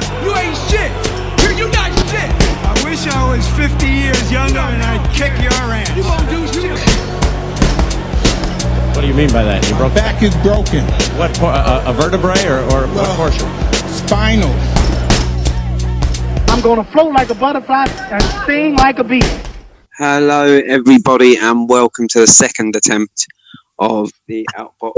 suck. You ain't shit. You, you not shit. I wish I was 50 years younger and I'd kick your ass. You won't do shit. What do you mean by that? You broke Back is broken. what? A, a vertebrae or, or what portion? Spinal. I'm gonna float like a butterfly and sting like a bee. Hello, everybody, and welcome to the second attempt of the Outbox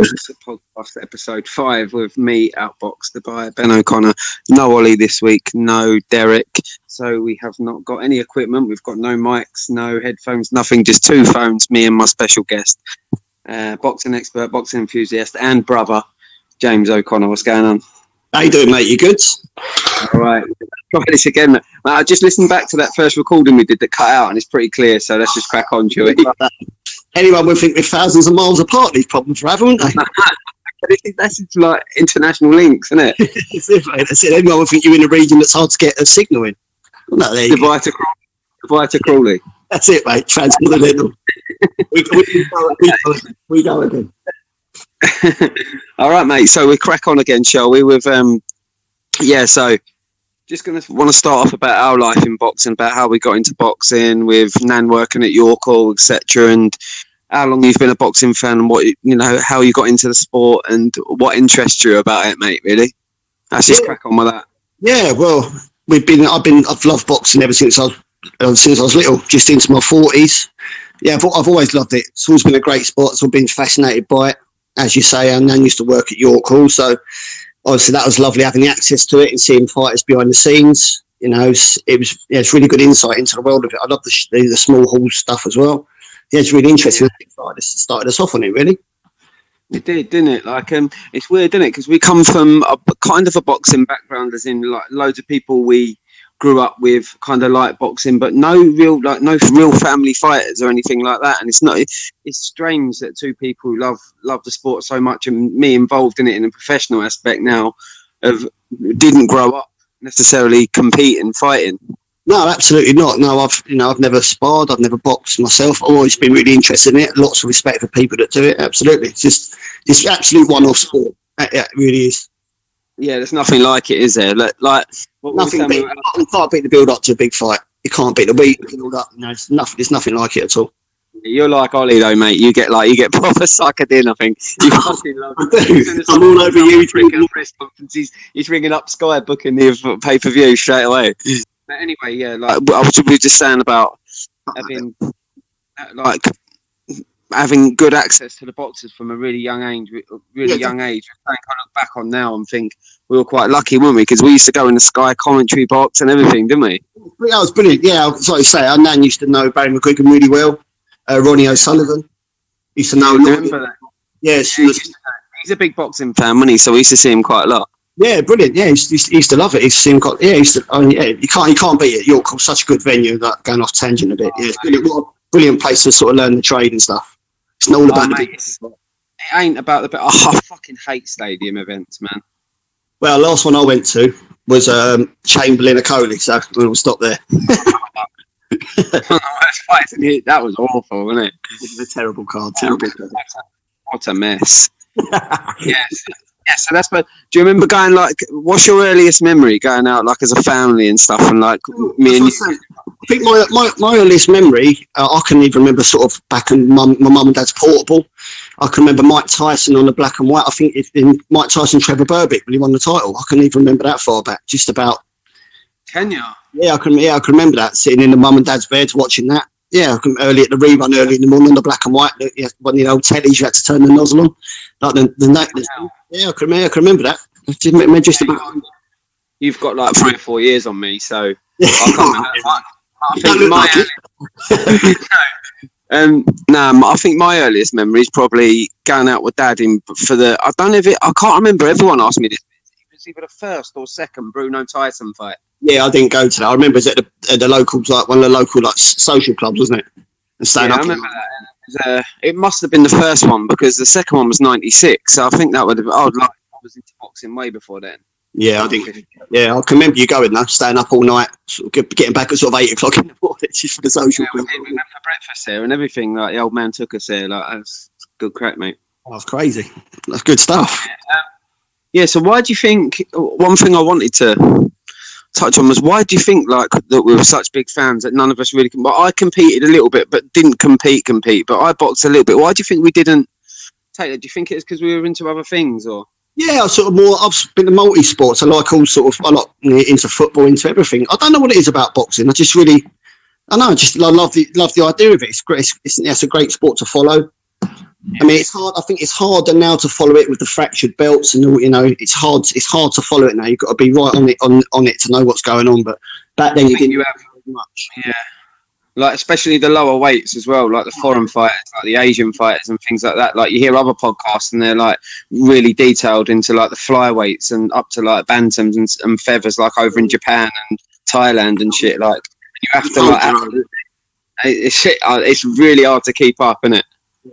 podcast, episode five, with me, Outbox the buyer, Ben O'Connor. No Ollie this week, no Derek. So we have not got any equipment. We've got no mics, no headphones, nothing. Just two phones. Me and my special guest, uh, boxing expert, boxing enthusiast, and brother James O'Connor. What's going on? How you doing, mate? You good? All right, try this again. mate. I just listened back to that first recording we did that cut out, and it's pretty clear. So let's just crack on, Chewy. Anyone would think we're thousands of miles apart. These problems having, wouldn't they? That's like international links, isn't it? That's it, mate. That's it. Anyone would think you're in a region that's hard to get a signal in. Well, no, there you go. Goodbye to Crawley. Goodbye to Crawley. That's it, mate. Transcontinental. we, we, we, go, we, go, we go again. All right, mate. So we crack on again, shall we? With um, yeah. So just gonna want to start off about our life in boxing, about how we got into boxing, with Nan working at York Hall, etc., and how long you've been a boxing fan, and what you know, how you got into the sport, and what interests you about it, mate. Really. Let's just Yeah. crack on with that. Yeah, well, we've been. I've been. I've loved boxing ever since I was uh, since I was little, just into my forties. Yeah, I've, I've always loved it. It's always been a great sport. I've been fascinated by it. As you say, our nan used to work at York Hall, so obviously that was lovely having the access to it and seeing fighters behind the scenes. You know, it was yeah, it's really good insight into the world of it. I love the, the, the small hall stuff as well. Yeah, it's really interesting. Us, started us off on it, really. It did, didn't it? Like, um, it's weird, isn't it? Because we come from a kind of a boxing background, as in like loads of people we grew up with kind of like boxing, but no real like no real family fighters or anything like that. And it's not. It's strange that two people who love love the sport so much, and me involved in it in a professional aspect now, of didn't grow up necessarily competing, fighting. No, absolutely not. No, I've you know I've never sparred, I've never boxed myself. I've always been really interested in it. Lots of respect for people that do it. Absolutely, it's just it's absolute one-off sport. Yeah, it really is. Yeah, there's nothing like it, is there? Like, like what Nothing about- you can't beat the build up to a big fight. You can't beat the build up. No, it's nothing. There's nothing like it at all. You're like Ollie though, mate. You get like you get proper suckered in. I think you fucking love I do. I'm all over you. Freaking press conference. He's, he's ringing up Sky booking the pay per view straight away. But anyway, yeah, like I was we were just saying about having uh, like having good access to the boxers from a really young age, really Yeah, young age. I I look back on now and think we were quite lucky, weren't we? Because we used to go in the Sky commentary box and everything, didn't we? That was brilliant. Yeah, like you say, our nan used to know Barry McGuigan really well. Uh, Ronnie O'Sullivan used to know. I remember that. Yes, Yeah, he He's a big boxing fan, wasn't he? So we used to see him quite a lot. Yeah, brilliant. Yeah, he used, to love it. He used to see him got, yeah, he used to, I mean, yeah, you can't, you can't beat it. York such a good venue. That going off tangent a bit. Yeah, brilliant. Brilliant place to sort of learn the trade and stuff. It's not all Oh, about the mate, big. It ain't about the. bit- Oh, I fucking hate stadium events, man. Well, last one I went to was um, Chamberlain Okolie, so we'll stop there. Worst fights in here- that was awful, wasn't it? It was a terrible card. Terrible. What a mess. yes. Yeah, so that's but do you remember going like what's your earliest memory going out like as a family and stuff and like me and you I think my, my, my earliest memory, uh, I can even remember sort of back in mum, my mum and dad's portable. I can remember Mike Tyson on the black and white. I think it's in Mike Tyson, Trevor Berbick when he won the title. I can even remember that far back, just about. Kenya. Yeah, I can. Yeah, I can remember that sitting in the mum and dad's bed watching that. Yeah, I can, early at the rerun, early in the morning, the black and white. the- Yeah, when you know tellies, you had to turn the nozzle on. Like the, the night. Yeah, I can, yeah, I can remember that. Remember just about. You've got like three or four years on me, so I can't remember. I, I think my like um no, I think my earliest memory is probably going out with dad in for the I don't know if it I can't remember everyone asked me this. It was either the first or second Bruno Tyson fight. Yeah, I didn't go to that. I remember it was at the, at the locals, like one of the local like social clubs, wasn't it? And staying Yeah, I up. remember that. It, was, uh, it must have been the first one because the second one was '96. So I think that would have. I would like. I was into boxing way before then. Yeah, I think. Yeah, I can remember you going though, staying up all night, sort of getting back at sort of eight o'clock in the morning just for the social. Yeah, we, went for breakfast there and everything. Like the old man took us there. Like that's good crack, mate. Oh, that's crazy. That's good stuff. Um, yeah. So why do you think? One thing I wanted to touch on was why do you think like that we were such big fans that none of us really? Well, I competed a little bit, but didn't compete. Compete, but I boxed a little bit. Why do you think we didn't take that? Do you think it's because we were into other things, or Yeah, I sort of more. I've been to multi sports. I like all sort of. I like into football, into everything. I don't know what it is about boxing. I just really, I know. I just I love the love the idea of it. It's great. It's, it's, it's a great sport to follow. I mean, it's hard. I think it's harder now to follow it with the fractured belts and all. You know, it's hard. It's hard to follow it now. You've got to be right on it on on it to know what's going on. But back then, you didn't you have much. Like especially the lower weights as well, like the foreign fighters, like the Asian fighters and things like that. Like you hear other podcasts and they're like really detailed into like the flyweights and up to like bantams and, and feathers, like over in Japan and Thailand and shit. Like you have to like. Have, it's shit. uh, It's really hard to keep up, isn't it?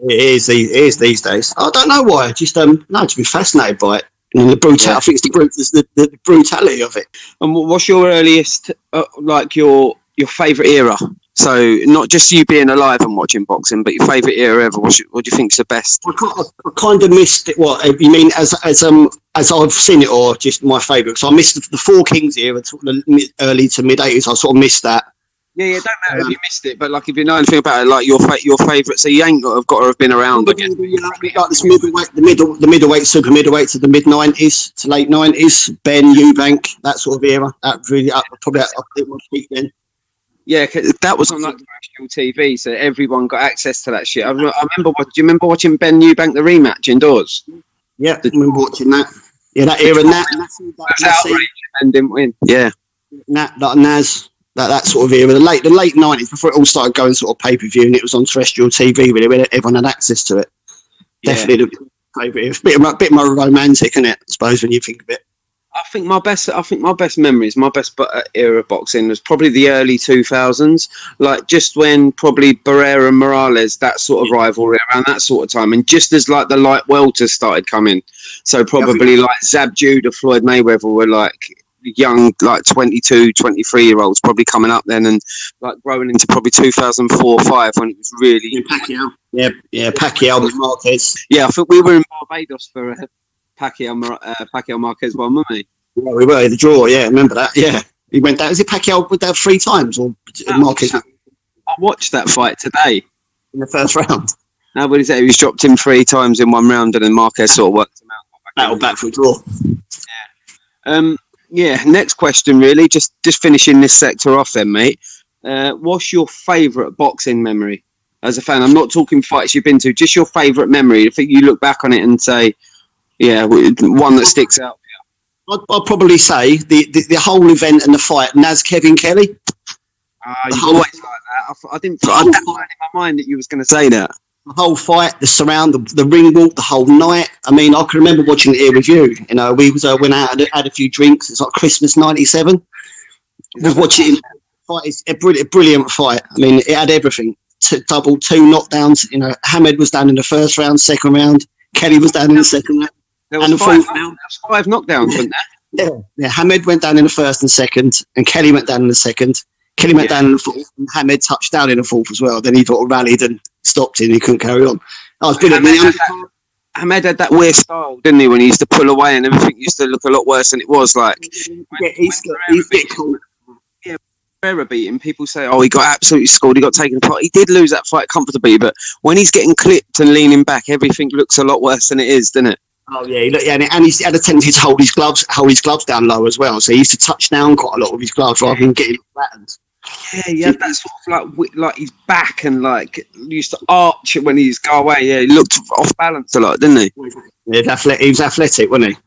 It is. these- It is these days. I don't know why. Just um, no, just been fascinated by it. And the brutality. I think it's the, brut- the, the brutality of it. And what's your earliest, uh, like your your favourite era? So not just you being alive and watching boxing, but your favourite era ever. What's your, what do you think's the best? I, kind of missed it. What uh, you mean as as um as I've seen it, or just my favourite? So I missed the, the Four Kings era, the mid, early to mid eighties. I sort of missed that. Yeah, yeah, don't matter if you missed it, but like if you know anything about it, like your fa- your favourite. So you ain't got have got to have been around again. Yeah, Like this middleweight, the middle, the middleweight, super middleweight to the mid nineties to late nineties. Benn Eubank, that sort of era. That really up, probably up, up at my peak then. Yeah, 'cause that was on like terrestrial TV, so everyone got access to that shit. I, I remember. What, do you remember watching Benn Eubank the rematch indoors? Yeah, I remember watching that. Yeah, that era. Nat, outrage. Benn didn't win. Yeah, Nat, like Naz, that, that sort of era, the late the late nineties before it all started going sort of pay per view and it was on terrestrial TV really, where everyone had access to it. Yeah. Definitely the. It's a bit, a bit more romantic, isn't it? I suppose when you think of it. I think my best. I think my best memories, my best uh, era boxing was probably the early two thousands, like just when probably Barrera and Morales, that sort of rivalry around that sort of time, and just as like the light welters started coming, so probably like Zab Judah, Floyd Mayweather were like young, like 22, 23 year olds, probably coming up then, and like growing into probably two thousand four, five when it was really. Pacquiao. Yeah, yeah, Pacquiao, Marquez. Yeah, I think we were in Barbados for uh, Pacquiao, Mar- uh, Pacquiao Marquez one, weren't we? Yeah, we were the draw. Yeah, remember that? Yeah, he went down. Is it Pacquiao with that three times or Marquez I watched that fight today. in the first round? Nobody said he was dropped him three times in one round, and then Marquez sort of worked him out. Battle back for a draw. Um, yeah. Next question, really, just just finishing this sector off, then, mate. Uh, what's your favourite boxing memory as a fan? I'm not talking fights you've been to, just your favourite memory. I think you look back on it and say, yeah, one that sticks out. I'd, I'd probably say the, the, the whole event and the fight. Naz Kevin Kelly. Ah, you always like that. I, I didn't. I didn't in my mind that you was going to say that. the whole fight, the surround, the, the ring walk, the whole night. I mean, I can remember watching it here with you. You know, we was uh, went out and had a few drinks. It's like Christmas '97. Was watching fight. It's a brilliant, brilliant fight. I mean, it had everything. Two, double two knockdowns. You know, Hamed was down in the first round, second round. Kelly was down in the second round. There And was the five, fourth there was five knockdowns, wasn't there? Yeah, yeah. Hamed went down in the first and second, and Kelly went down in the second. Kelly went Yeah. down in the fourth, and Hamed touched down in the fourth as well. Then he sort of rallied and stopped and he couldn't carry on. That was brilliant. Hamed man. had that- Hamed had that weird style, didn't he? When he used to pull away and everything used to look a lot worse than it was. Like Yeah, he's got, he's a bit cool. Barrera beat him, people say, "Oh, he got absolutely scored. He got taken apart. He did lose that fight comfortably, but when he's getting clipped and leaning back, everything looks a lot worse than it is, doesn't it?" Oh yeah, he look, yeah, and, he had a tendency to hold his gloves, hold his gloves down low as well. So he used to touch down quite a lot with his gloves rather than getting flattened. Yeah, he had that sort of like like his back and like used to arch when he's go away. Yeah, he looked off balance a lot, didn't he? Yeah, he was athletic, wasn't he?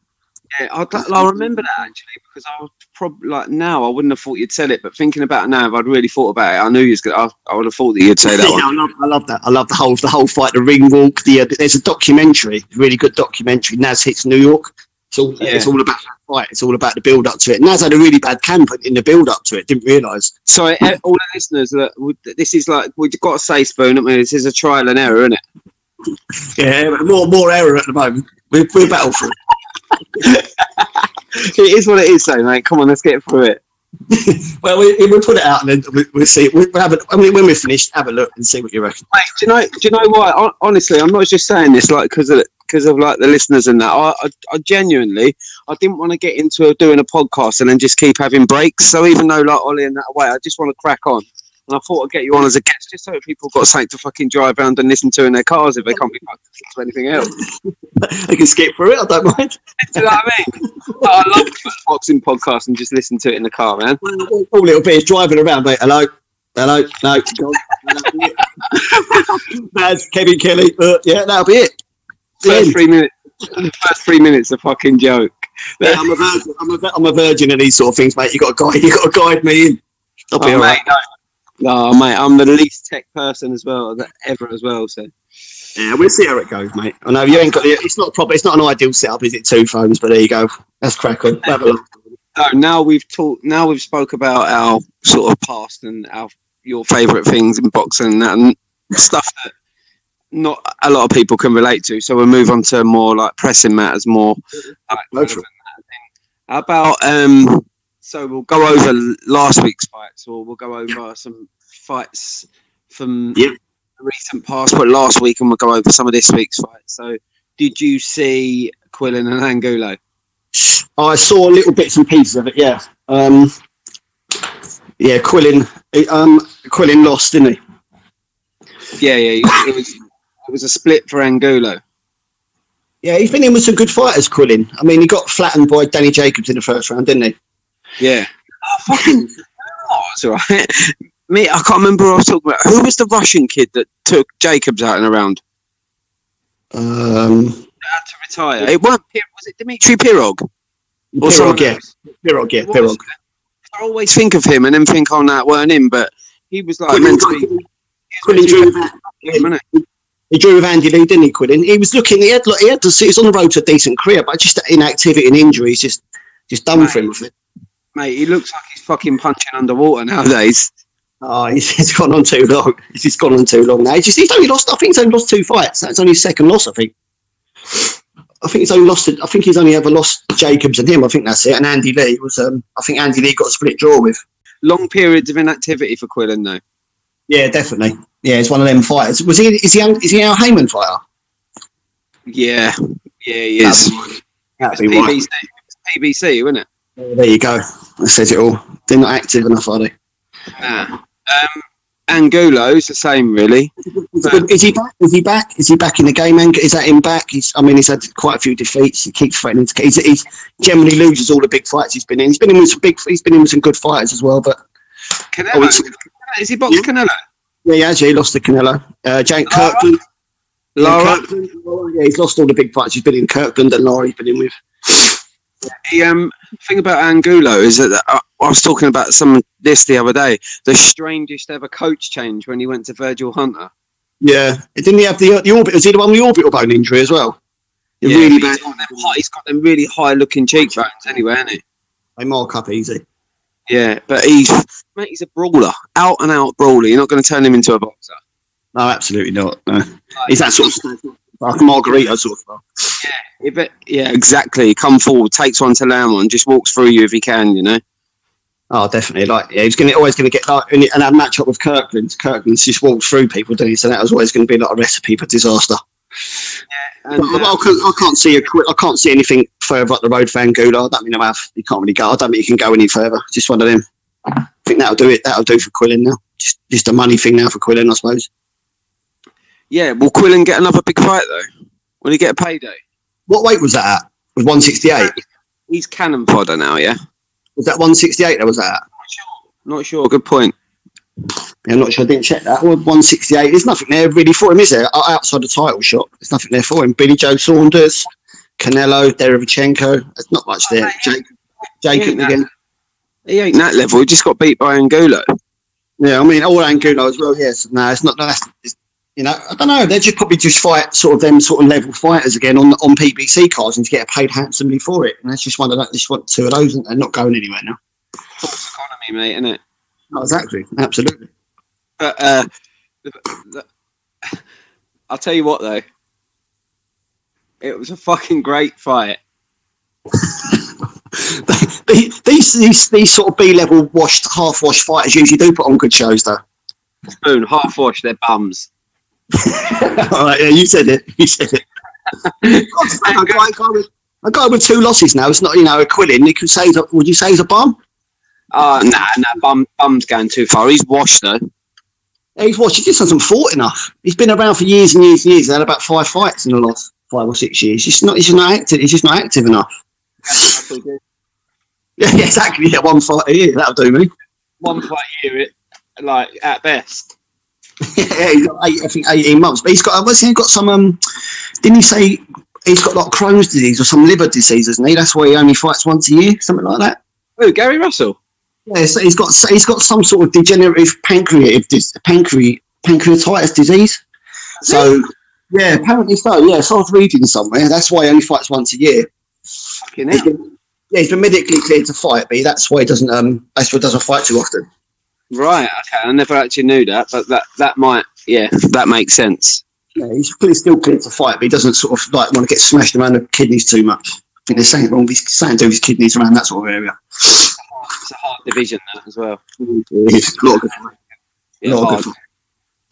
Yeah, I, don't- I remember that actually because I was probably like now I wouldn't have thought you'd said it, but thinking about it now, if I'd really thought about it, I knew you was gonna. I, I would have thought that you'd say that yeah. I love, I love that. I love the whole the whole fight, the ring walk. The uh, there's a documentary, really good documentary. Naz hits New York. It's all Yeah. it's all about that fight. It's all about the build up to it. Naz had a really bad camp in the build up to it. Didn't realise. So eh, all the listeners that this is like we've got to say, Spoon. I mean, this is a trial and error, isn't it? Yeah, more more error at the moment. We're, we're battle for it. Is what it is, though, mate. Come on, let's get through it. Well, we, we'll put it out and then we, we'll see. We'll have a, I mean, when we're finished, have a look and see what you reckon. Mate, do you know? Do you know why? Honestly, I'm not just saying this like because because of like the listeners and that. I, I, I genuinely, I didn't want to get into doing a podcast and then just keep having breaks. So even though like Ollie and that way, I just want to crack on. And I thought I'd get you on as a guest just so people got something to fucking drive around and listen to in their cars if they can't be fucked to anything else. I can skip through it. I don't mind. Do you know what I mean? I love boxing podcast and just listen to it in the car, man. All little bit is driving around, mate. Hello, hello, no. That's Kevin Kelly. Uh, yeah, that'll be it. First end. three minutes, first three minutes, a fucking joke. Yeah, I'm a virgin. I'm a, I'm a virgin of these sort of things, mate. You got to guide. You got to guide me in. I'll be Oh, all mate, right. no. No, mate, I'm the least tech person as well that ever as well. So Yeah, we'll see how it goes, mate. I know you ain't got the. It's not proper. It's not an ideal setup, is it? Two phones, but there you go. That's crack on. Have a look. So now we've talked. Now we've spoke about our sort of past and our your favourite things in boxing and stuff that not a lot of people can relate to. So we'll move on to more like pressing matters, more. Like. How about um? So we'll go over last week's fights, or we'll go over some fights from Yep. the recent past, but last week, and we'll go over some of this week's fights. So, did you see Quillin and Angulo? I saw little bits and pieces of it. Yeah. Um. Yeah, Quillin. Um, Quillin lost, didn't he? Yeah, yeah, it was it was a split for Angulo. Yeah, he's been in with some good fighters, Quillin. I mean, he got flattened by Danny Jacobs in the first round, didn't he? Yeah. Oh, fucking. Oh, it's all right. Me, I can't remember who I was talking about. Who was the Russian kid that took Jacobs out and around? round? Um, Had to retire. It weren't. Was it Dimitri Pirog? Or Pirog, someone yeah. Pirog, yeah, Pirog. I always think of him and then think, oh, no, it weren't him, but he was like meant to be. he was Quillin meant drew be with, him, innit? he drew with Andy Lee, didn't he, Quillin? He was looking, he had, like, he had to see, he's on the road to a decent career, but just inactivity and injuries just, just done for him. Mate, he looks like he's fucking punching underwater nowadays. Oh, he's, he's gone on too long. He's just gone on too long now. He's, just, he's only lost, I think he's only lost two fights. That's only his second loss, I think. I think he's only lost. I think he's only ever lost Jacobs and him. I think that's it. And Andy Lee was. Um, I think Andy Lee got a split draw with. Long periods of inactivity for Quillin, though. Yeah, definitely. Yeah, he's one of them fighters. Was he? Is he? Is he our Haymon fighter? Yeah, yeah, he is. That'd be was right. PBC, was PBC, wasn't it? There you go. That says it all. They're not active enough, are they? Nah. Um, Angulo's the same, really. Is he back? Is he back? Is he back in the game? Is that him back? He's. I mean, he's had quite a few defeats. He keeps threatening to. He's, he's generally loses all the big fights he's been in. He's been in with some big. He's been in with some good fighters as well. But Canelo. Oh, is he boxed Yeah. Canelo? yeah, he has. Yeah, he lost to Canelo. Uh, Jake Lara? Kirkland. Lara? Kirkland. Yeah, he's lost all the big fights he's been in. Kirkland and Lara he's been in with. The um, thing about Angulo is that I, I was talking about some this the other day. The strangest ever coach change when he went to Virgil Hunter. Yeah, didn't he have the the orbit? Was he the one with the orbital bone injury as well? Yeah, really he's bad. got them high- he's got them really high looking cheekbones anyway, hasn't he? They mark up easy. Yeah, but he's mate, he's a brawler, out and out brawler. You're not going to turn him into a boxer. No, absolutely not. No. He's that sort of. Like a Margarito sort of stuff. Yeah, but, yeah, exactly. Come forward, takes one to land one, just walks through you if he can. You know. Oh, definitely. Like, yeah, he's going to always going to get like, and and that match up with Kirkland. Kirkland's just walked through people, didn't he? So that was always going to be like a recipe for disaster. And, I, uh, I, can't, I can't see a, I can't see anything further up the road for Angulo. I don't mean I have. You can't really go. I don't think you can go any further. Just one of them. I think that'll do it. That'll do for Quillin now. Just, just a money thing now for Quillin, I suppose. Yeah, will Quillin get another big fight though? Will he get a payday? What weight was that at? Was one sixty eight? He's cannon fodder now. Yeah. Was that one sixty eight? That was that. At? Not sure. Good point. Yeah, I'm not sure. I didn't check that. Well, 168. There's nothing there really for him, is there? Outside the title shot, there's nothing there for him. Billy Joe Saunders, Canelo, Derevyanchenko. There's not much there. Jake, Jacob Yeah, again. He ain't that level. He just got beat by Angulo. Yeah, I mean, all Angulo as well. Yes, no, it's not. No, that's it's, you know, I don't know. They just probably just fight sort of them sort of level fighters again on on PBC cards and to get paid handsomely for it. And that's just one of that. Just want two of those, and they're not going anywhere now. Economy, mate, isn't it? No, exactly, absolutely. But uh, the, the, I'll tell you what though, it was a fucking great fight. these, these these sort of B level washed, half washed fighters usually do put on good shows, though. Spoon half washed they're bums. All right, yeah, you said it. You said it. a, guy, a, guy with, a guy with two losses now. It's not you know a Quillin. You could say, he's a, would you say he's a bum? Oh, nah, nah, bum, bum's going too far. He's washed though. Yeah, he's watched. He just hasn't fought enough. He's been around for years and years and years. He had about five fights in the last five or six years. He's just not. He's just not active. He's just not active enough. Yeah, yeah, exactly. Yeah, one fight a year. That'll do me. One fight a year, it like at best. Yeah, eight, I think eighteen months. But he's got. What's he got? Some. Um, didn't he say he's got like Crohn's disease or some liver disease, isn't he? That's why he only fights once a year, something like that. Oh, Gary Russell. Yeah, so he's got he's got some sort of degenerative pancreative dis, pancre, pancreatitis disease. So yeah, apparently so. Yeah, so I was reading somewhere. That's why he only fights once a year. Fucking He's been, yeah, he's been medically cleared to fight, but that's why he doesn't. Um, that's why he doesn't fight too often. Right. Okay. I never actually knew that, but that that might. Yeah, that makes sense. Yeah, he's clearly still cleared to fight, but he doesn't sort of like want to get smashed around the kidneys too much. I think there's something wrong with his, something to do with his kidneys around that sort of area. It's a hard division that as well. It's a lot of good. Yeah, lot of hard. good.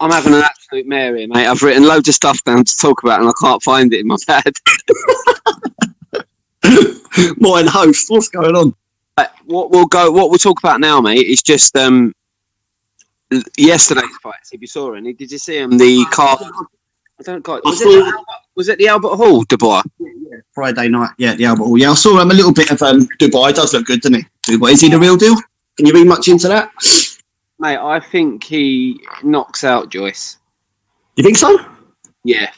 I'm having an absolute mare here, mate. I've written loads of stuff down to talk about, and I can't find it in my pad. Mine host, what's going on? What we'll go, what we'll talk about now, mate, is just um yesterday's fights. If you saw any, did you see him? The car. I don't quite. Was it, the Albert, was it the Albert Hall, Dubois? Friday night, yeah, the Albert Hall. Yeah, I saw him a little bit of um, Dubai. Does look good, doesn't he? Dubai. Is he the real deal? Can you read much into that? Mate, I think he knocks out Joyce. You think so? Yeah,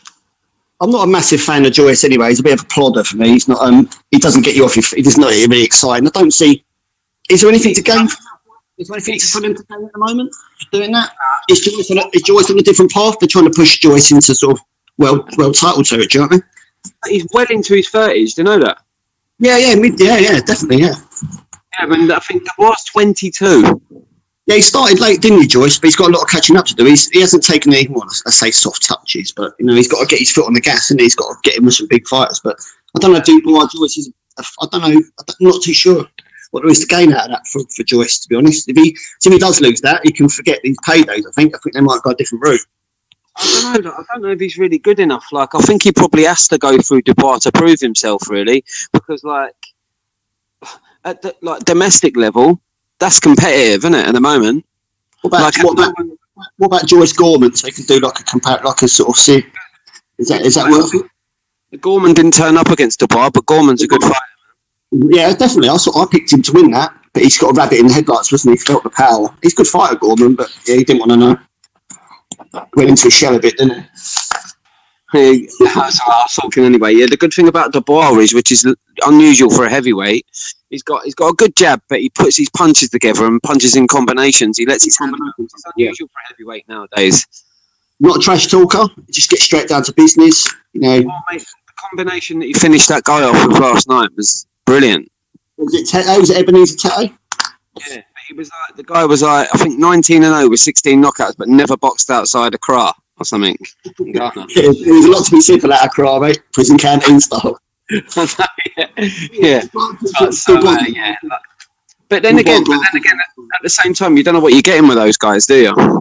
I'm not a massive fan of Joyce anyway. He's a bit of a plodder for me. He's not. Um, he doesn't get you off your. feet. He's not really exciting. I don't see. Is there anything to gain? Is there anything for them to gain at the moment? Doing that? Uh, is Joyce on a, is Joyce on a different path? They're trying to push Joyce into sort of well, well title territory, aren't they? he's well into his thirties. Do you know that? Yeah, yeah, mid, yeah, yeah, definitely, yeah. Yeah, but I think Dubois twenty-two. Yeah, he started late, didn't he, Joyce? But he's got a lot of catching up to do. He's, he hasn't taken any, well, I say soft touches, but you know he's got to get his foot on the gas, and he's got to get him with some big fighters. But I don't know, Dubois Joyce is. I don't know. I'm not too sure what there is to gain out of that for, for Joyce. To be honest, if he if he does lose that, he can forget these paydays. I think. I think they might go a different route. I don't know. I don't know if he's really good enough. Like, I think he probably has to go through Dubois to prove himself, really, because like at the like domestic level, that's competitive, isn't it? At the moment, What about Like, what about, what about Joyce Gorman? So he can do like a compare, like a sort of see. Is that is that worth it? Gorman didn't turn up against Dubois, but Gorman's a good fighter. Yeah, definitely. I saw, I picked him to win that, but he's got a rabbit in the headlights, wasn't he? He felt the power. He's a good fighter, Gorman, but yeah, he didn't want to know. Went into a shell a bit, didn't he? Yeah, that's was talking anyway. Yeah, the good thing about Dubois is, which is unusual for a heavyweight, he's got he's got a good jab, but he puts his punches together and punches in combinations. He lets his hand. It's unusual for a heavyweight nowadays. Not a trash talker. Just get straight down to business. You know, Oh, mate, the combination that he finished that guy off with last night was brilliant. was it Tetteh? Was it Ebenezer Tete? Yeah, he was like the guy was like I think 19 and 0 with 16 knockouts, but never boxed outside Accra or something. Yeah, there's a lot to be said for that Accra, mate. Prison canteen style. yeah, yeah. But, so, uh, yeah. like- But then again, but then again, at the same time, you don't know what you're getting with those guys, do you?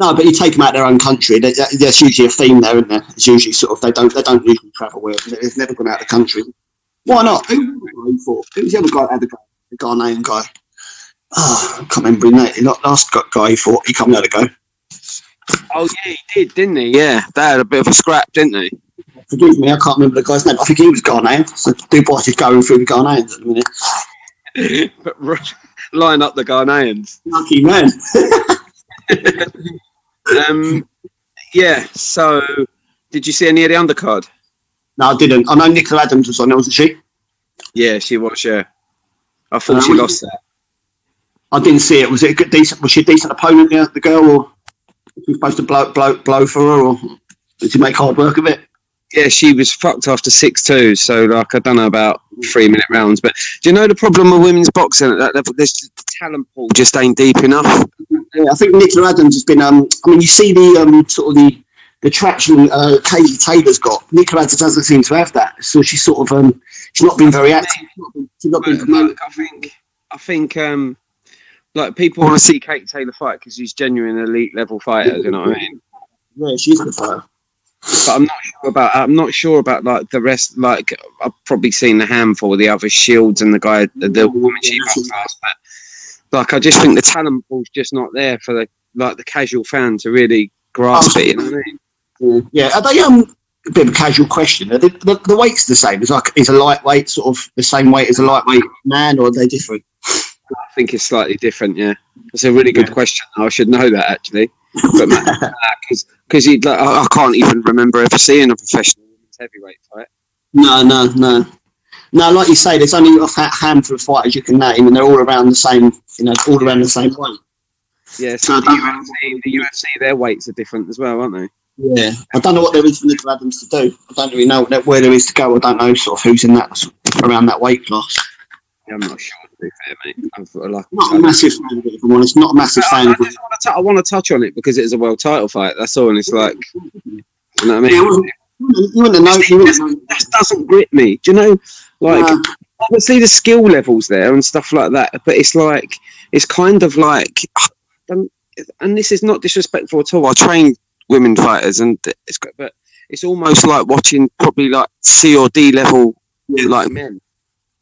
No, but you take them out their own country. there- there- There's usually a theme there, isn't there? It's usually sort of they don't they don't usually travel well. They've never gone out of the country. Why not? Who was the for? Who was the other guy that had the guy? The Ghanaian guy. Oh, I can't remember his name. The last guy he fought, he come there to go. Oh yeah, he did, didn't he? Yeah, they had a bit of a scrap, didn't they? Forgive me, I can't remember the guy's name. I think he was Ghanaian. So Dubois is going through the Ghanaians at the minute. but r- line up the Ghanaians. Lucky man. Um, yeah. So, did you see any of the undercard? No, I didn't. I know Nicola Adams was on there, wasn't she? Yeah, she was. Yeah, I thought she lost that. I didn't see it. Was it a good, decent? Was she a decent opponent? Yeah, the girl, or was she supposed to blow, blow, blow for her, or did she make hard work of it? Yeah, she was fucked after six two. So, like, I don't know about three minute rounds, but do you know the problem with women's boxing at that level? There's just, the talent pool just ain't deep enough. Yeah, I think Nicola Adams has been. Um, I mean, you see the um, sort of the the traction uh, Katie Taylor's got. Nicola doesn't seem to have that. So she's sort of um, she's not been very active. She's not been, she's not been promoted. I think, I think, um, like people want to see Kate Taylor fight because she's genuine elite level fighter. You know what I mean? Yeah, she's the fighter. but I'm not sure about. I'm not sure about like the rest. Like I've probably seen a handful of the other shields and the guy, the, the woman she last, but like I just think the talent pool's just not there for the like the casual fan to really grasp it. You know what I mean? Yeah, are they um a bit of a casual question? Are they, the, the weight's the same? Is like is a lightweight sort of the same weight as a lightweight man, or are they different? I think it's slightly different. Yeah, it's a really good question. I should know that actually, but because because like, I, I can't even remember ever seeing a professional women's heavyweight fight. No, no, no. No, like you say, there's only a handful of fighters you can name, and they're all around the same, you know, all around the same weight. Yeah, so the UFC, the UFC, their weights are different as well, aren't they? Yeah, I don't know what there is for Nicola Adams to do. I don't really know where there is to go. I don't know sort of who's in that around that weight class. Yeah, I'm not sure. To be fair, mate, I'm like. Not a massive fan of it, if I'm honest. Not a massive fan I of it. want to. I want to touch on it because it is a world title fight. That's all, and it's like, you know what I Yeah, mean? well, you wouldn't know. You wouldn't know. that doesn't grip me. Do you know, like No. obviously the skill levels there and stuff like that, but it's like it's kind of like, and this is not disrespectful at all. I train women fighters, and it's great, but it's almost like watching probably like C or D level like men.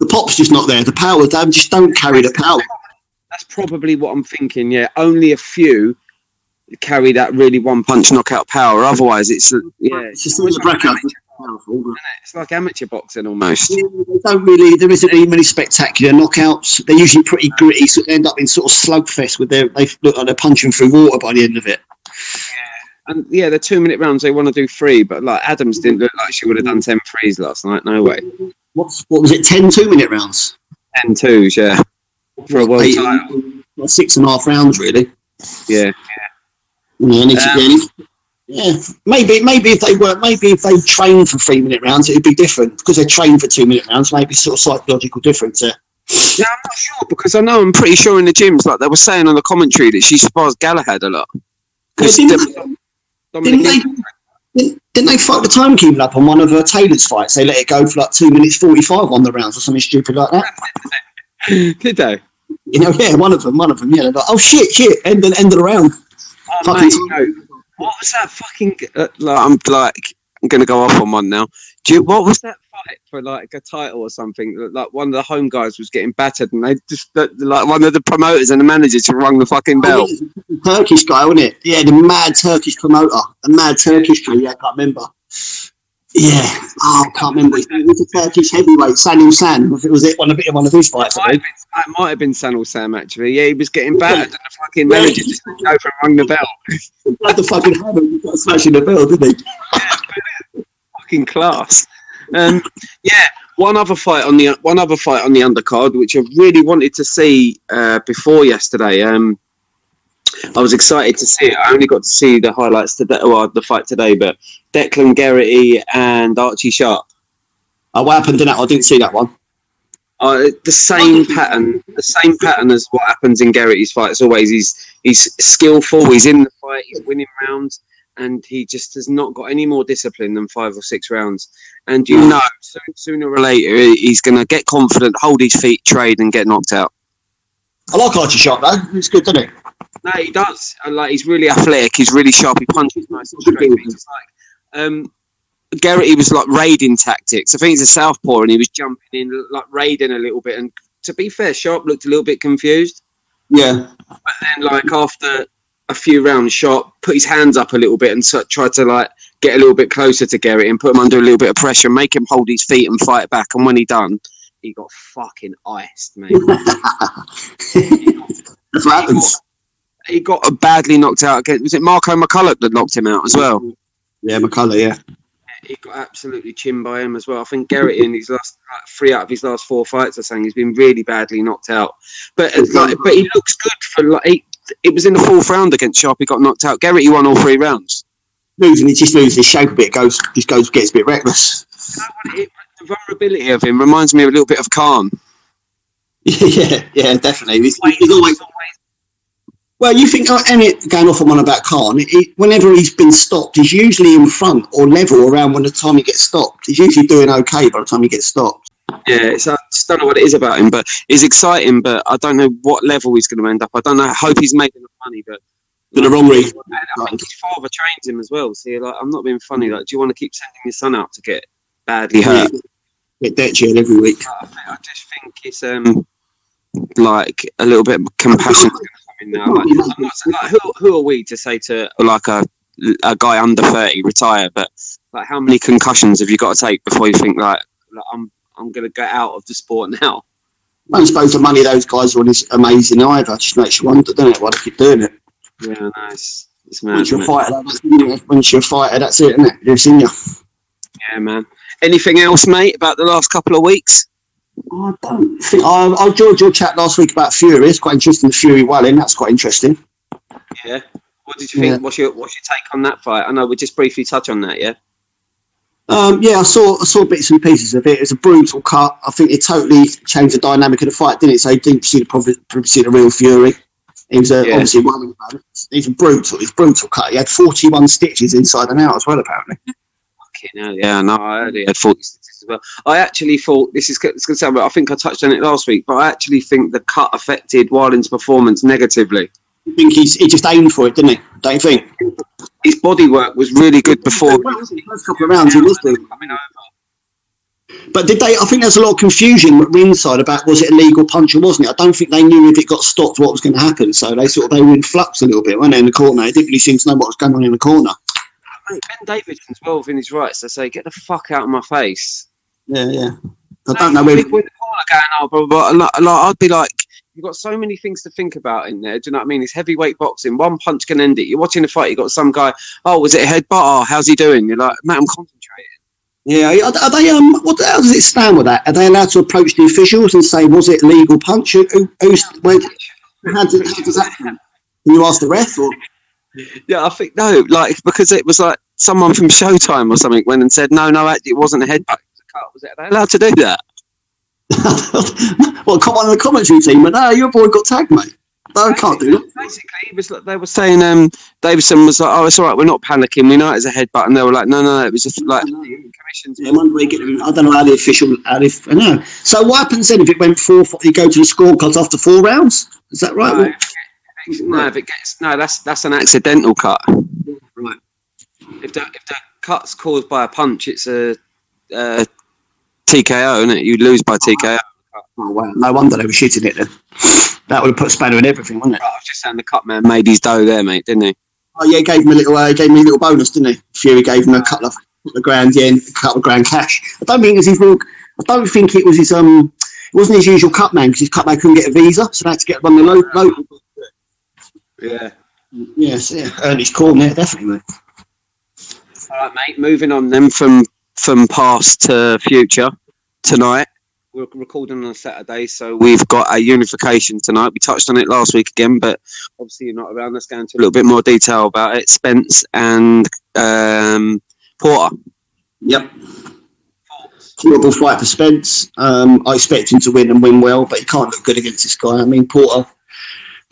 The pop's just not there. The power, they just don't carry the power. That's probably what I'm thinking. Yeah, only a few carry that really one punch knockout power. Otherwise, it's yeah, It's just all the bracket. Powerful, but- it's like amateur boxing almost. Yeah, they don't really. There isn't any many spectacular knockouts. They're usually pretty gritty. So they end up in sort of slugfest with their. They look like they're punching through water by the end of it. And yeah, the two minute rounds they want to do three, but like Adams didn't look like she would have done 10 threes last night. No way. What's what was it? 10 two minute rounds. 10 twos, yeah. For a world Eight- title. like six and a half rounds, really. Yeah. Yeah, Um, yeah, yeah, maybe maybe if they were maybe if they trained for three minute rounds, it'd be different because they train for two minute rounds. Maybe sort of psychological difference there. Yeah, I'm not sure because I know I'm pretty sure in the gyms, like they were saying on the commentary that she spars Galahad a lot. Because Yeah, didn't- Didn't they? Didn't, didn't they fuck the timekeeping up on one of uh, Taylor's fights? They let it go for like two minutes forty five on the rounds or something stupid like that. did they? You know, yeah, one of them, one of them. Yeah, they're like, oh shit, shit, end of end of the round. Oh, Fucking mate, no. What was that fucking? Uh, like, I'm like, I'm gonna go off on one now. Do you, what was that fight for like a title or something? Like one of the home guys was getting battered, and they just like one of the promoters and the managers just rung the fucking bell. Oh, Turkish guy, wasn't it? Yeah, the mad Turkish promoter, the mad Turkish guy. Yeah, I can't remember. Yeah, oh, I can't remember. It was a Turkish heavyweight, Salim San. If it was it, one of it, one of his fights. It I might, have think. been, it might have been San or Sam actually. Yeah, he was getting battered, and the fucking manager just went over and rung the bell. He had the fucking hammer, he got smashing the bell, didn't he? fucking class. Um, yeah, one other fight on the one other fight on the undercard, which I really wanted to see uh, before yesterday. Um, I was excited to see it. I only got to see the highlights today, well, the fight today, but Declan Geraghty and Archie Sharp. Oh, what happened in that? I didn't see that one. Uh, the same pattern, the same pattern as what happens in Geraghty's fights. Always, he's he's skillful. He's in the fight. He's winning rounds, and he just has not got any more discipline than five or six rounds. And you know, so, sooner or later, he's going to get confident, hold his feet, trade, and get knocked out. I like Archie Sharp though. It's good, doesn't it? No, he does. And, like he's really athletic. He's really sharp. He punches nice and straight. He's like um, Geraghty was like raiding tactics. I think he's a southpaw, and he was jumping in, like raiding a little bit. And to be fair, Sharp looked a little bit confused. Yeah. But then, like after a few rounds, shot, put his hands up a little bit and so, tried to like get a little bit closer to Geraghty and put him under a little bit of pressure, make him hold his feet and fight back. And when he done, he got fucking iced, mate. That's what happens. he got badly knocked out again. Was it Marco McCullough that knocked him out as well? Yeah, McCullough, yeah. He got absolutely chinned by him as well. I think Garrett in his last like, three out of his last four fights are saying he's been really badly knocked out. But like, but he looks good for like. He, it was in the fourth round against Sharp. He got knocked out. Garrett, he won all three rounds. Losing, he just loses his shape a bit, goes, just goes, gets a bit reckless. You know what it- the vulnerability of him reminds me a little bit of Khan. yeah, yeah, definitely. He's, he's always, well, you think, uh, oh, Emmett going off on one about Khan, he, whenever he's been stopped, he's usually in front or level around when the time he gets stopped. He's usually doing okay by the time he gets stopped. Yeah, it's, I just don't know what it is about him, but he's exciting. But I don't know what level he's going to end up. I don't know. I hope he's made enough money, but For the wrong reason. I think his father trains him as well. See, like, I'm not being funny. Like, do you want to keep sending your son out to get badly hurt? Get that jail every week. I, I just think it's um like a little bit of compassion going to come in now. Like, not like who who are we to say to like a a guy under thirty retire? But like, how many concussions have you got to take before you think like, like I'm I'm going to get out of the sport now? I don't suppose the money those guys are on is amazing either. It just makes you wonder, doesn't it, why they keep doing it. Yeah, nice. It's mad. Once you're a fighter, that's- once you're a fighter, that's it, isn't it? You're a senior. Yeah, man. Anything else, mate, about the last couple of weeks? I don't think. I, I enjoyed your chat last week about Fury. It's quite interesting. Fury Wallin. That's quite interesting. Yeah. What did you think? Yeah. What's your What's your take on that fight? I know we just briefly touch on that. Yeah. Um, yeah, I saw I saw bits and pieces of it. It was a brutal cut. I think it totally changed the dynamic of the fight, didn't it? So you didn't see the see the real Fury. He was uh, Yeah. obviously worried about it. He's a brutal. He's brutal cut. He had forty one stitches inside and out as well, apparently. Fucking hell, yeah, no, I heard he had 40 stitches as well. I actually thought, this is it's going to sound, but I think I touched on it last week, but I actually think the cut affected Wallin's performance negatively. I think he's he just aimed for it, didn't he? Don't you think? His body work was really good before. Well, the first couple of rounds he was doing. But did they? I think there's a lot of confusion at ringside about was it a legal punch or wasn't it? I don't think they knew if it got stopped what was going to happen. So they sort of they were in flux a little bit, weren't they, in the corner? They didn't really seem to know what was going on in the corner. Mate, Ben Davison's well within his rights to say, get the fuck out of my face. Yeah, yeah. I don't know whether. People in the corner going, oh, blah, blah, blah. Like, like, I'd be like, you've got so many things to think about in there. Do you know what I mean? It's heavyweight boxing. One punch can end it. You're watching a fight. You got some guy. Oh, was it a headbutt? Oh, how's he doing? You're like, mate, I'm concentrating. Yeah, are, are they? Um, what how does it stand with that? Are they allowed to approach the officials and say was it a legal punch? Who, who, who's, how, does, how does that? Can you ask the ref or? Yeah, I think no, like because it was like someone from Showtime or something went and said, no, no, actually, it wasn't a headbutt. It was a cut. Was it? Are they allowed to do that? well, come on in the commentary team, but no, your boy got tagged, mate. No, I can't do that. Basically, it was like, they were saying, um, Davison was like, oh, it's all right, we're not panicking. We know it's a headbutt, and they were like, no, no, no, it was just like commissions. Yeah, I wonder where you I don't know how the official. How they, I know. So what happens then if it went four? you go to the scorecards after four rounds. Is that right? No, if it gets- no, if it gets no, that's that's an accidental cut. Right. If that if the cut's caused by a punch, it's a, uh TKO, it? You lose by TKO. Oh, wow. No wonder they were shitting it then. That would have put spanner in everything, wouldn't it? I was just saying the cut man made his dough there, mate, didn't he? Oh yeah, he gave him a little. Uh, he gave me a little bonus, didn't he? Fury gave him a couple of, couple of grand yen, a couple of grand cash. I don't think it was his real. I don't think it was his. Um, it wasn't his usual cut man because his cut man couldn't get a visa, so they had to get one of the local. Yeah. Yes, yeah, earned his corn there, definitely. Mate. All right, mate. Moving on then from from past to future tonight. We're recording on a Saturday, so we've got a unification tonight. We touched on it last week again, but obviously you're not around. Let's go into a little bit more detail about it. Spence and um, Porter. Yep. Horrible fight for Spence. Um, I expect him to win and win well, but he can't look good against this guy. I mean, Porter,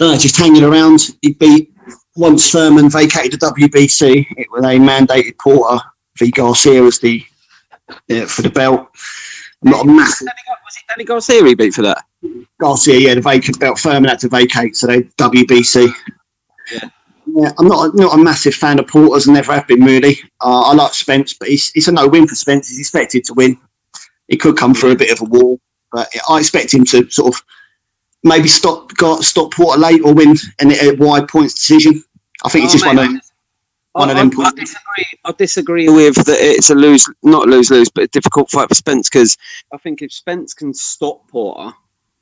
know, just hanging around. He beat once Thurman vacated the WBC. It was they mandated Porter v Garcia as the yeah, for the belt. I'm not a massive Was it Danny Garcia he beat for that? Garcia, yeah, the vacant belt. Thurman had to vacate, so they WBC. Yeah. Yeah, I'm not not a massive fan of Porter's and never have been really. Uh, I like Spence, but he's, it's a no win for Spence. He's expected to win. He could come through a bit of a wall, but I expect him to sort of maybe stop got stop Porter late or win a wide points decision. I think it's Oh, just one of mate, them. one of I, them I, I disagree. I disagree with that. It's a lose, not lose lose, but a difficult fight for Spence because I think if Spence can stop Porter,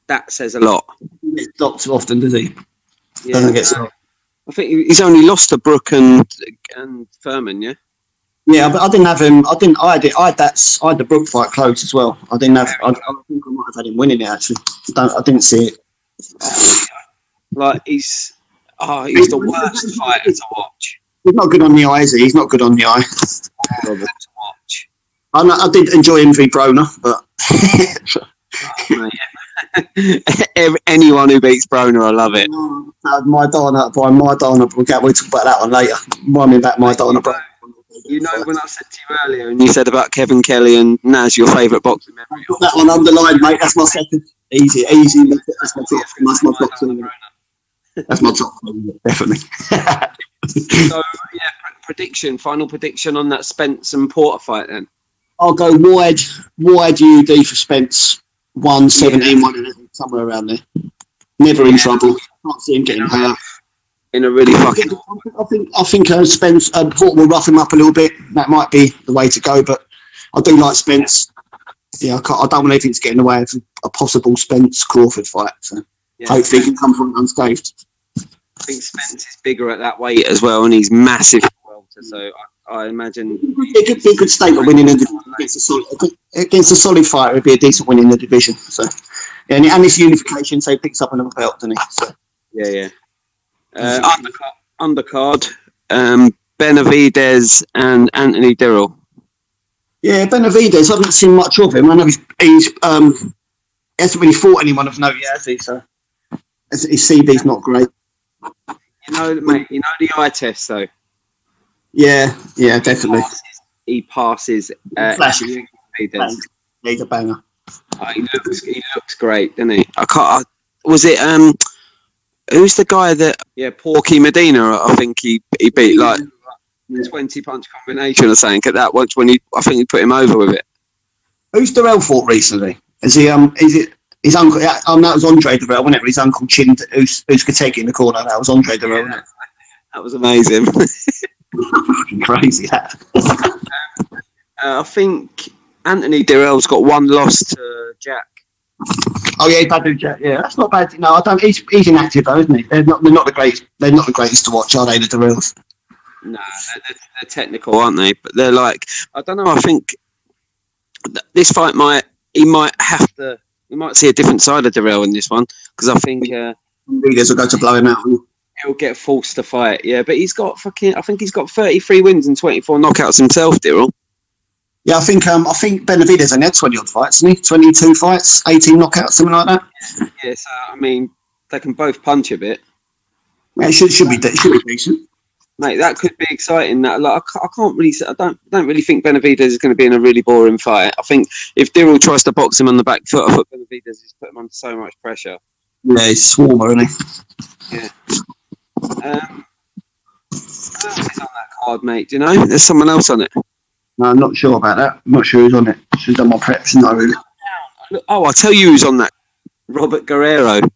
that says a lot. He gets stopped too often, does he? Yeah, Doesn't get stopped. I think he's only lost to Brook and and Thurman. Yeah, Yeah, but I didn't have him. I didn't. I had it. I had that. I had the Brook fight close as well. I didn't have. I, I think I might have had him winning it actually. I, don't, I didn't see it. like he's oh, he's the worst fighter to watch. He's not good on the eye, is he? He's not good on the eye. I, know- I did enjoy him v Broner, but Anyone who beats Broner, I love it. Maidana by Maidana. We'll, get, we'll talk about that one later. Remind me about Maidana. Bro. You know when I said to you earlier, and you said about Kevin Kelly and Naz, your favourite boxing memory. Put that one underlined, mate. That's my second. Easy, easy. That's my top. That's my top. That's my top definitely. So yeah, pre- prediction, final prediction on that Spence and Porter fight then. I'll go wide, wide UD for Spence. 117, 111, somewhere around there. Never in trouble. Can't see him getting hurt. In a really fucking I think, I think uh, Spence uh, Porter will rough him up a little bit. That might be the way to go, but I do like Spence. Yeah, I, I don't want anything to get in the way of a possible Spence Crawford fight. So yeah, hopefully he can come from unscathed. I think Spence is bigger at that weight as well, and he's massive. welter, So I, I imagine It could be a good statement winning a, against a solid against a solid fighter. It'd be a decent win in the division. So, and, and it's unification, so he picks up another belt, doesn't he? So, Yeah, yeah. Uh, undercard, undercard um, Benavidez and Anthony Dirrell. yeah, Benavidez. I haven't seen much of him. I know he's he's um he hasn't really fought anyone of note yet, has he? So his his CV's not great. You know, mate. You know the eye test though. Yeah, yeah, definitely. He passes. Uh, Flashy. Benavidez. He's a banger. Oh, he looks. He looks great, doesn't he? I can't. I, was it um? Who's the guy that? Yeah, Porky Medina. I think he he beat like twenty punch combination or something at that once when he. I think he put him over with it. Who's Dirrell fought recently? Is he um? Is it his uncle? Yeah, um, that was Andre Dirrell, wasn't it? His uncle Chin, who's who's Kateki in the corner. That was Andre Dirrell. wasn't? That was amazing. Fucking crazy. That. Uh, I think Anthony Dirrell's got one loss to Jack. Oh yeah, Badu Jack. Yeah, that's not bad. No, I don't. He's, he's inactive though, isn't he? They're not. They're not the greatest. They're not the greatest to watch, are they? The Dirrells. No, they're, they're, they're technical, aren't they? But they're like, I don't know. I think th- this fight might, he might have to, we might see a different side of Dirrell in this one because I think uh, will go to blow him out. he'll get forced to fight. Yeah, but he's got fucking, I think he's got 33 wins and 24 knockouts himself, Dirrell. Yeah, I think um, I think Benavidez only had twenty odd fights, hasn't he? Twenty two fights, eighteen knockouts, something like that. Yeah, so I mean, they can both punch a bit. Yeah, it should should be de- should be decent. Mate, that could be exciting. That like, I can't really, I don't, don't really think Benavidez is going to be in a really boring fight. I think if Dirrell tries to box him on the back foot, I thought Benavidez has put him under so much pressure. Yeah, he's swarmer, isn't he? Um, who else is on that card, mate? Do you know? There's someone else on it. No, I'm not sure about that. I'm not sure who's on it. Should have done my preps, really. Oh, I'll tell you who's on that. Robert Guerrero.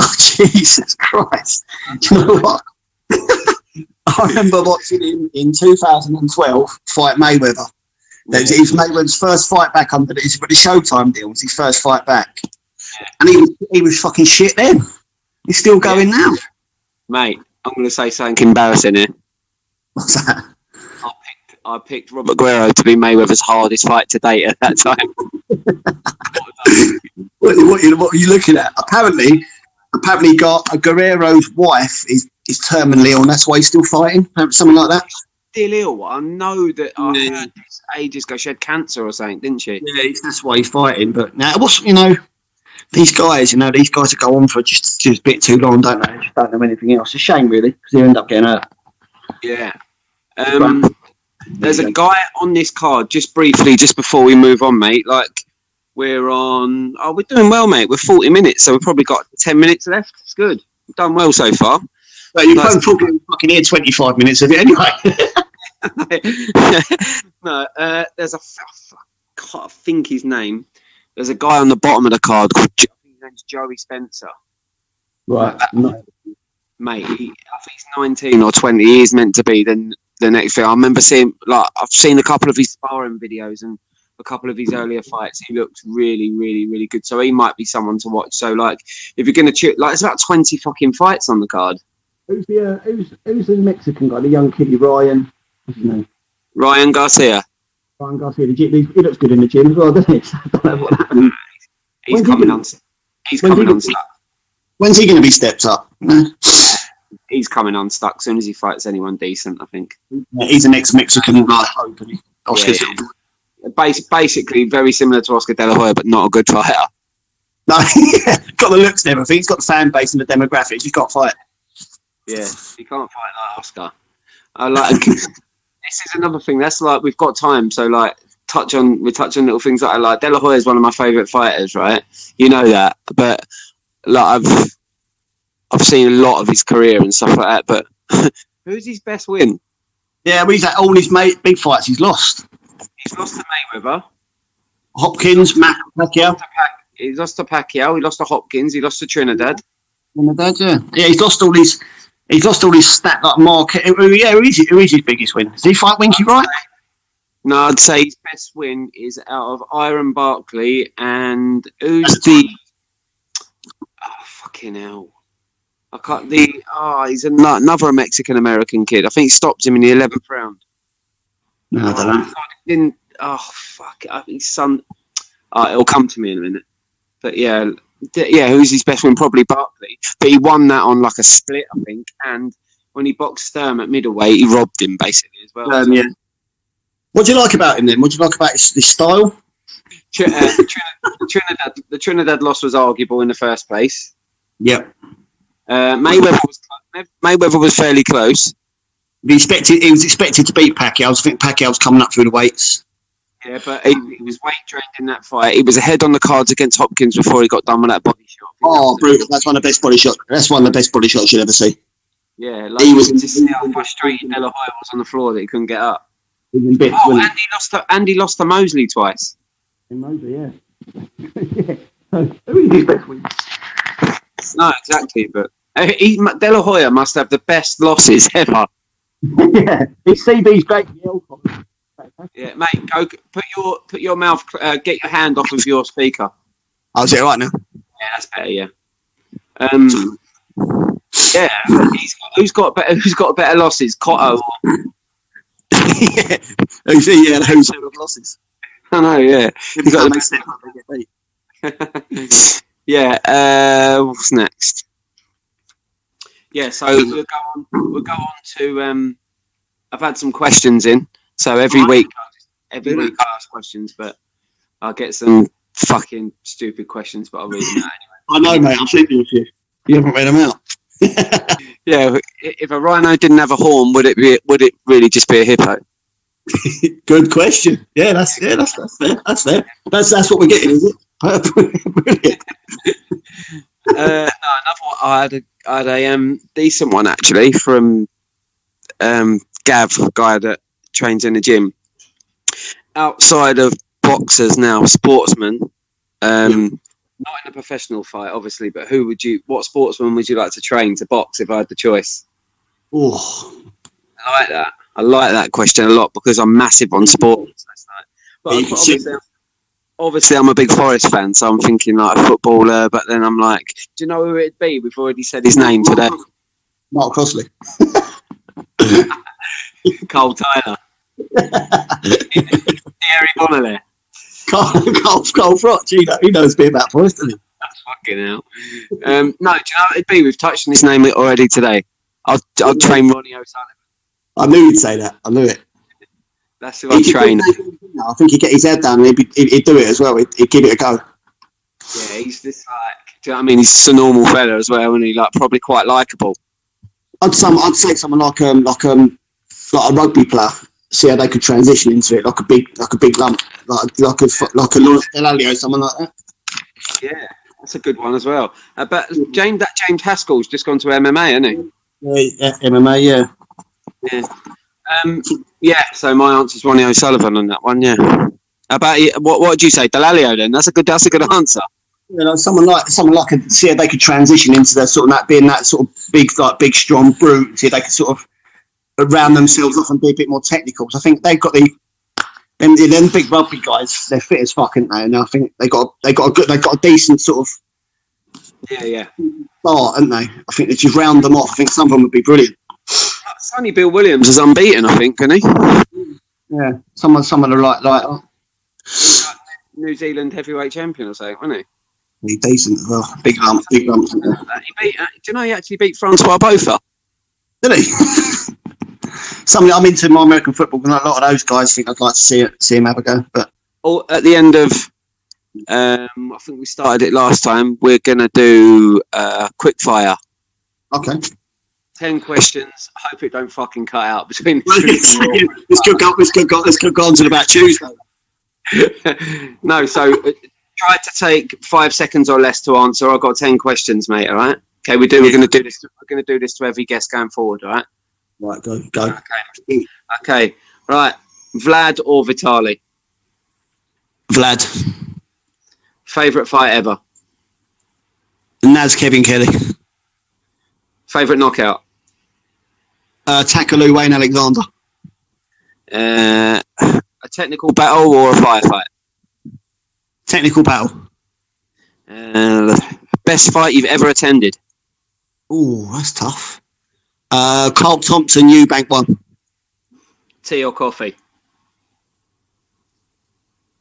Oh, Jesus Christ. Do you know what? I remember watching him in 2012 fight Mayweather. That was, it was Mayweather's first fight back under the, the Showtime deal. It was his first fight back. And he was, he was fucking shit then. He's still going now. Mate, I'm going to say something embarrassing here. What's that? I picked, I picked Robert Guerrero to be Mayweather's hardest fight to date at that time. What, what, what are you looking at? Apparently, apparently, got a Guerrero's wife is, is terminally ill, and that's why he's still fighting. Something like that. Still ill. I know that I Yeah. heard this ages ago. She had cancer or something, didn't she? Yeah, that's why he's fighting. But now, what's you know, these guys, you know, these guys that go on for just, just a bit too long, don't they? Just don't know anything else. It's a shame, really, because they end up getting hurt. Yeah. Um, there's a guy on this card, just briefly, just before we move on, mate. Like, we're on. Oh, we're doing well, mate. We're 40 minutes, so we've probably got 10 minutes left. It's good. We've done well so far. But you've Nice. both talking fucking here twenty five minutes of it anyway. no, uh, there's a. f- I can't think his name. There's a guy on the bottom of the card called. Jo- think his name's Joey Spencer. right. No. Mate, he, I think he's 19 or 20. He is meant to be the, the next thing. I remember seeing, like, I've seen a couple of his sparring videos and a couple of his earlier fights. He looks really, really, really good. So he might be someone to watch. So, like, if you're going to, ch- like, it's about 20 fucking fights on the card. Who's the uh, who's who's the Mexican guy? The young kiddie Ryan. What's his name? Ryan Garcia, Ryan Garcia. The gym, he he looks good in the gym as well, doesn't he? I don't know what happened. he's When's coming gonna- on. He's when's he coming gonna- on. Stuck. When's he going to be stepped up? He's coming on stuck as soon as he fights anyone decent. I think. He's an ex-Mexican guy. Hope. Oscar Yeah, yeah. Bas- basically, very similar to Oscar De La Hoya, but not a good fighter. No, got the looks and everything. He's got the fan base and the demographics. He's got to fight. Yeah, you can't fight like Oscar. I like. this is another thing. That's like we've got time, so like touch on we touch on little things that I like. De La Hoya is one of my favourite fighters, right? You know that, but like I've I've seen a lot of his career and stuff like that. But who's his best win? Yeah, well, he's had all his mate, big fights he's lost. He's lost to Mayweather. Hopkins, Mac, Pacquiao. He lost to Pacquiao. He lost to Hopkins. He lost to Trinidad. Trinidad, yeah. Yeah, he's lost all his. He's lost all his stat like market. Yeah, who is, who is his biggest win? Does he fight Winky Wright? No, I'd say his best win is out of Iran Barkley and who's the oh, fucking hell. I can't the oh he's another Mexican American kid. I think he stopped him in the eleventh round. No, I don't know. Didn't oh fuck I think his son oh, it'll come to me in a minute. But yeah yeah, who's his best win? Probably Barkley. But he won that on like a split, I think, and when he boxed Sturm at middleweight, he robbed him basically as well. Um, yeah. What do you like about him then? What do you like about his, his style? Tr- uh, Trinidad, the Trinidad loss was arguable in the first place. Yep. Uh, Mayweather was Mayweather was fairly close. He expected. He was expected to beat Pacquiao. I think Pacquiao was coming up through the weights. Yeah, but he, he was weight drained in that fight. He was ahead on the cards against Hopkins before he got done with that body shot. Oh, brutal! That's one of the best body shots. That's one of the best body shots you'll ever see. Yeah, like He was- to see how frustrated De La Hoya was on the floor that he couldn't get up. Bits, Oh, and he lost to Andy lost to Mosley twice. he? yeah. yeah. Who is his best win? No, exactly. But uh, he, De La Hoya must have the best losses ever. yeah, it's CB's great. Yeah, mate, go put your put your mouth, uh, get your hand off of your speaker. Oh, is it right now? Yeah, that's better. Yeah. Um. Yeah, he's got, who's got better? Who's got better losses? Cotto. yeah. Who's he? Yeah, who's who losses? I know. Yeah. Got the- to step up and yeah. Uh, what's next? Yeah. So we'll go on. We'll go on to. Um, I've had some questions in. So every week, every week I ask questions, but I'll get some fucking stupid questions, but I'll read them out anyway. I know, mate. I'm thinking of you. You haven't read them out. Yeah, if a rhino didn't have a horn, would it be? Would it really just be a hippo? Good question. Yeah, that's yeah, that's that's fair. That's fair. That's that's what we're getting, is it? Brilliant. uh, no, another one. I had a, I had a um, decent one actually from um, Gav, guy that trains in the gym. Outside of boxers now, sportsmen. Um, Not in a professional fight, obviously, but who would you? What sportsman would you like to train to box if I had the choice? Oh, I like that. I like that question a lot because I'm massive on sports. But Yeah, obviously, obviously, I'm a big Forest fan, so I'm thinking like a footballer. But then I'm like, do you know who it'd be? We've already said his name today. Mark Crossley. Cole Tyler. Thierry Bonnelly. Carl, Carl, Carl Froch, he, he knows a bit about boys, doesn't he? That's fucking hell. Um, no, do you know what it'd be? We've touched on his name already today. I'll, I'll train Ronnie O'Sullivan. I knew you'd say that. I knew it. That's who He'd- training. I think he'd get his head down and he'd, be, he'd, he'd do it as well. He'd, he'd give it a go. Yeah, he's this like, do you know what I mean? He's just a normal fella as well, and he like probably quite likable. I'd some I'd say someone like um like um like a rugby player. See how they could transition into it, like a big like a big lump, like like a like a Lawrence Dallaglio, someone like that. Yeah, that's a good one as well. Uh, but James, that James Haskell's just gone to MMA, hasn't he? Yeah, yeah, MMA, yeah. Um, yeah. So my answer's Ronnie O'Sullivan on that one. Yeah. How About you- what? What did you say, Dallaglio? Then that's a good. That's a good answer. You know, someone like someone like a, see how they could transition into their sort of that being that sort of big like big strong brute. See if they could sort of round themselves off and be a bit more technical. 'Cause I think they've got the them, them big rugby guys. They're fit as fuck, aren't they? And I think they got they got a good they got a decent sort of Yeah, yeah. start, haven't they? I think they just round them off. I think some of them would be brilliant. Sonny Bill Williams is unbeaten, I think, isn't he? Yeah, someone someone are like like oh, New Zealand heavyweight champion or something, wasn't be decent as well. Big lump, big lump. He beat, uh, do you know he actually beat Francois Botha? Did he? Something I'm into my American football, and a lot of those guys think I'd like to see it, see him have a go. But Or at the end of, um, I think we started it last time. We're gonna do uh, quick fire. okay, Ten questions. I hope it don't fucking cut out between. this could go. This could go. This could go on to about Tuesday. no, so uh, try to take five seconds or less to answer. I've got ten questions, mate. All right. Okay, we do. We're going to do this. We're going to do this to every guest going forward. All right. Right, go, go. Okay. Right. Vlad or Vitali? Vlad. Favorite fight ever? Naz Kevin Kelley. Favorite knockout? Uh, Takaloo Wayne Alexander. Uh, a technical battle or a firefight? Technical battle. Uh, best fight you've ever attended? Ooh, that's tough. Uh, Carl Thompson, Eubank one. Tea or coffee?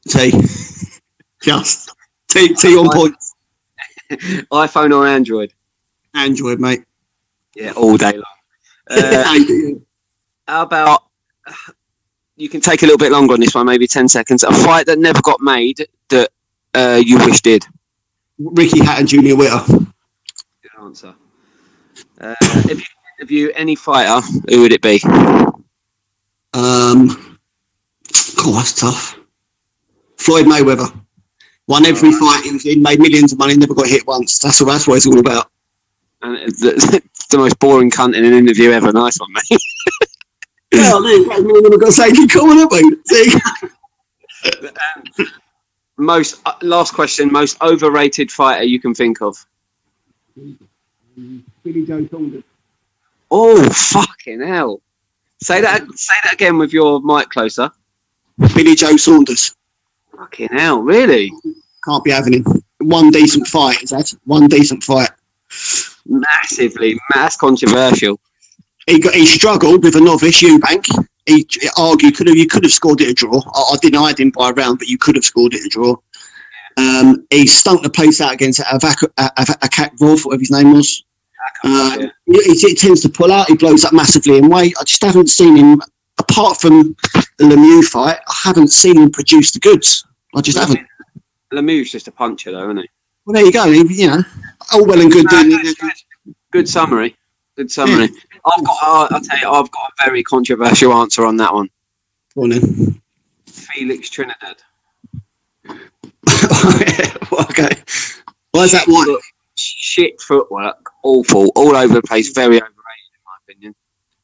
Tea. Just. T, T on point. iPhone or Android? Android, mate. Yeah, all day long. Uh, how about you can take a little bit longer on this one, maybe ten seconds. A fight that never got made that uh, you wish did. Ricky Hatton, Junior Witter. Good answer. Uh, if you interview any fighter, who would it be? Um, God, that's tough. Floyd Mayweather. Won every fight he was in, made millions of money, never got hit once. That's, that's what it's all about. And the, the most boring cunt in an interview ever. Nice one, mate. Well, there you go. I'm going to say, keep coming up, mate. See? Um, most uh, last question. Most overrated fighter you can think of? Billy Joe Saunders. Oh fucking hell! Say that. Say that again with your mic closer. Billy Joe Saunders. Fucking hell! Really? Can't be having him. One decent fight, is that? One decent fight. Massively. That's controversial. He got he struggled with a novice Eubank. He, he argued could have you could have scored it a draw. I, I denied him by a round, but you could have scored it a draw. Um, he stunk the place out against Avak Akakrov, whatever his name was. Uh, Yeah. he, he tends to pull out. He blows up massively in weight. I just haven't seen him, apart from the Lemieux fight. I haven't seen him produce the goods. I just haven't. Lemieux's just a puncher, though, isn't he? Well, there you go. He- You know, all well and good. No, doing good, good. Good summary. Good summary. I've got. I'll, I'll tell you. I've got a very controversial answer on that one. Go on then. Felix Trinidad. okay. Why is that one? Shit footwork, awful, all over the place, very overrated in my opinion.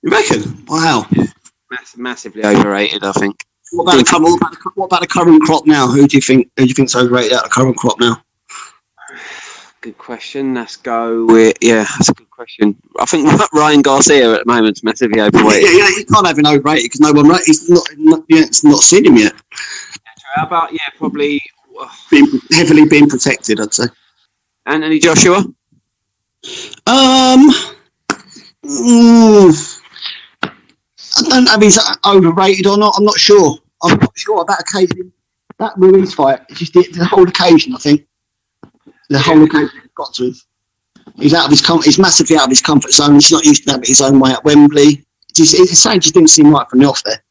You reckon? Wow. Mass- massively overrated, I think. What about, the, cur- what, about the, what about the current crop now? Who do you think? Who do you think's overrated out of the current crop now? Good question. Let's go with yeah. That's a good question. I think Ryan Garcia at the moment is massively Yeah, overweight. yeah, you can't have an overrated because no one. Right, he's not. not yeah, it's not seen him yet. How about yeah, probably Being, heavily being protected, I'd say. Anthony Joshua? Um, mm, I don't know if he's overrated or not. I'm not sure. I'm not sure about occasion. That Ruiz fight, it's just the, the whole occasion. I think the whole occasion got to. He's out of his com- He's massively out of his comfort zone. He's not used to having his own way at Wembley. Just, it's saying just didn't seem right from the off there.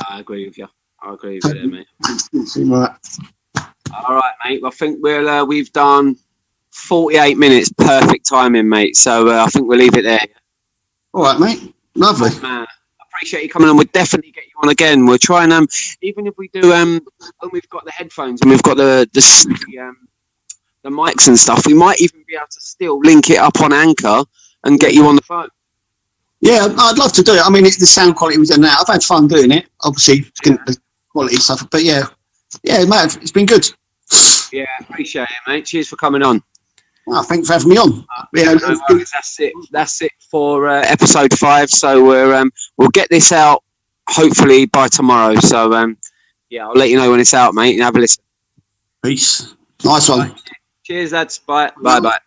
Yeah, I agree with you. I agree with you, mate. It didn't seem right. All right, mate. I think we'll uh, we've done forty-eight minutes, perfect timing, mate. So uh, I think we'll leave it there. All right, mate. Lovely. Man, I appreciate you coming on. We'll definitely get you on again. We'll try and um, even if we do um, when we've got the headphones and we've got the the, the um, the mics and stuff, we might even be able to still link it up on Anchor and get you on the phone. Yeah, I'd love to do it. I mean, it, the sound quality was in there. I've had fun doing it. Obviously, the quality stuff, but yeah, yeah, mate, it's been good. Yeah, appreciate it, mate. Cheers for coming on. Well, thanks for having me on. Yeah, No that's it. That's it for uh, episode five. So we're um, we'll get this out hopefully by tomorrow. So um, yeah, I'll let you know when it's out, mate. And have a listen. peace. Nice one. Cheers, lads. Bye. Bye. Bye.